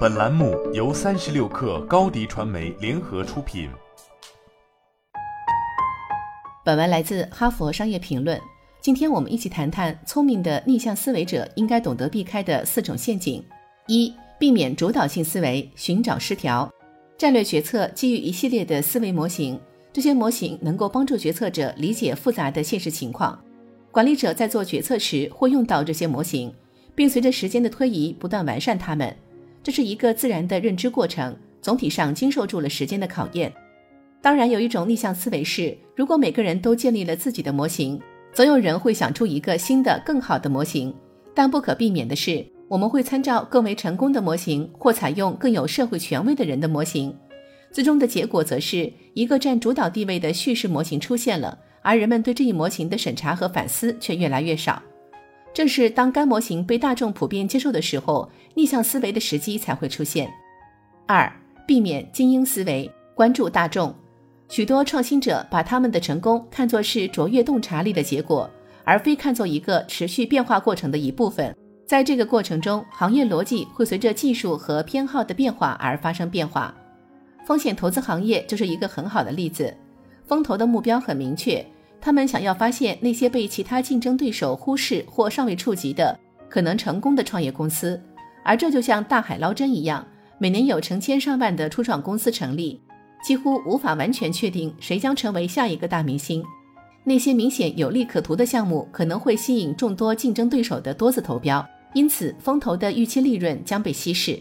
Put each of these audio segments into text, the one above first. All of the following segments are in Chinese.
本栏目由三十六氪高低传媒联合出品。本文来自《哈佛商业评论》。今天我们一起谈谈聪明的逆向思维者应该懂得避开的四种陷阱：一、避免主导性思维，寻找失调。战略决策基于一系列的思维模型，这些模型能够帮助决策者理解复杂的现实情况。管理者在做决策时会用到这些模型，并随着时间的推移不断完善它们。这是一个自然的认知过程，总体上经受住了时间的考验。当然，有一种逆向思维是，如果每个人都建立了自己的模型，总有人会想出一个新的、更好的模型。但不可避免的是，我们会参照更为成功的模型，或采用更有社会权威的人的模型。最终的结果则是一个占主导地位的叙事模型出现了，而人们对这一模型的审查和反思却越来越少。正是当该模型被大众普遍接受的时候，逆向思维的时机才会出现。二、避免精英思维，关注大众。许多创新者把他们的成功看作是卓越洞察力的结果，而非看作一个持续变化过程的一部分。在这个过程中，行业逻辑会随着技术和偏好的变化而发生变化。风险投资行业就是一个很好的例子。风投的目标很明确。他们想要发现那些被其他竞争对手忽视或尚未触及的可能成功的创业公司，而这就像大海捞针一样，每年有成千上万的初创公司成立，几乎无法完全确定谁将成为下一个大明星。那些明显有利可图的项目可能会吸引众多竞争对手的多次投标，因此风投的预期利润将被稀释。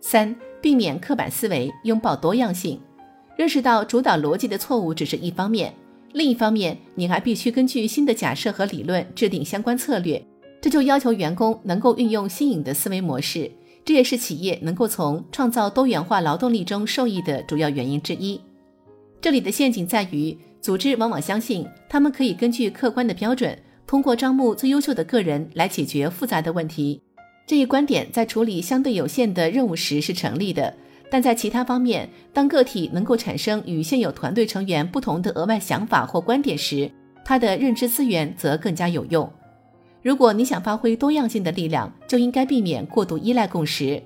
三、避免刻板思维，拥抱多样性，认识到主导逻辑的错误只是一方面。另一方面，你还必须根据新的假设和理论制定相关策略，这就要求员工能够运用新颖的思维模式。这也是企业能够从创造多元化劳动力中受益的主要原因之一。这里的陷阱在于，组织往往相信他们可以根据客观的标准，通过招募最优秀的个人来解决复杂的问题。这一观点在处理相对有限的任务时是成立的。但在其他方面，当个体能够产生与现有团队成员不同的额外想法或观点时，他的认知资源则更加有用。如果你想发挥多样性的力量，就应该避免过度依赖共识。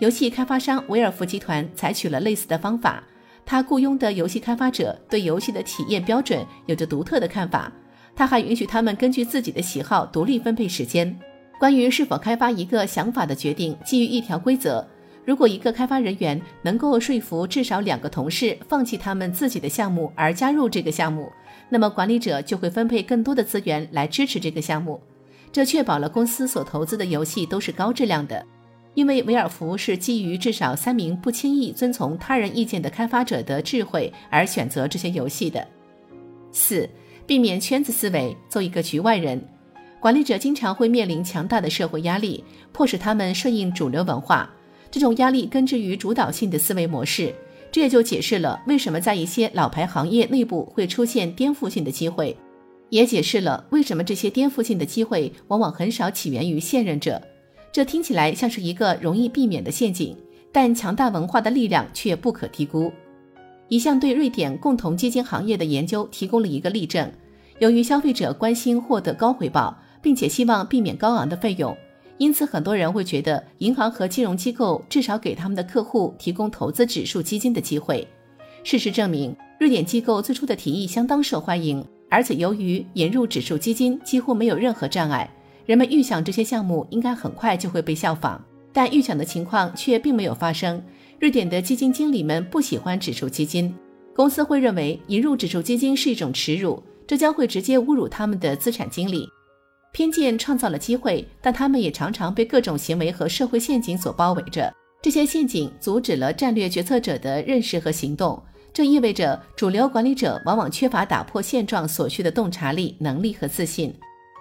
游戏开发商维尔福集团采取了类似的方法，他雇佣的游戏开发者对游戏的体验标准有着独特的看法，他还允许他们根据自己的喜好独立分配时间。关于是否开发一个想法的决定，基于一条规则。如果一个开发人员能够说服至少两个同事放弃他们自己的项目而加入这个项目，那么管理者就会分配更多的资源来支持这个项目。这确保了公司所投资的游戏都是高质量的，因为维尔福是基于至少三名不轻易遵从他人意见的开发者的智慧而选择这些游戏的。四、避免圈子思维，做一个局外人。管理者经常会面临强大的社会压力，迫使他们顺应主流文化。这种压力根植于主导性的思维模式，这也就解释了为什么在一些老牌行业内部会出现颠覆性的机会，也解释了为什么这些颠覆性的机会往往很少起源于现任者。这听起来像是一个容易避免的陷阱，但强大文化的力量却不可低估。一项对瑞典共同基金行业的研究提供了一个例证：由于消费者关心获得高回报，并且希望避免高昂的费用。因此，很多人会觉得银行和金融机构至少给他们的客户提供投资指数基金的机会。事实证明，瑞典机构最初的提议相当受欢迎，而且由于引入指数基金几乎没有任何障碍，人们预想这些项目应该很快就会被效仿。但预想的情况却并没有发生。瑞典的基金经理们不喜欢指数基金，公司会认为引入指数基金是一种耻辱，这将会直接侮辱他们的资产经理。偏见创造了机会，但他们也常常被各种行为和社会陷阱所包围着。这些陷阱阻止了战略决策者的认识和行动，这意味着主流管理者往往缺乏打破现状所需的洞察力、能力和自信。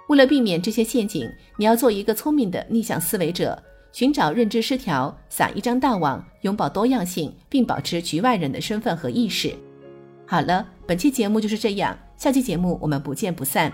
为了避免这些陷阱，你要做一个聪明的逆向思维者，寻找认知失调，撒一张大网，拥抱多样性，并保持局外人的身份和意识。好了，本期节目就是这样，下期节目我们不见不散。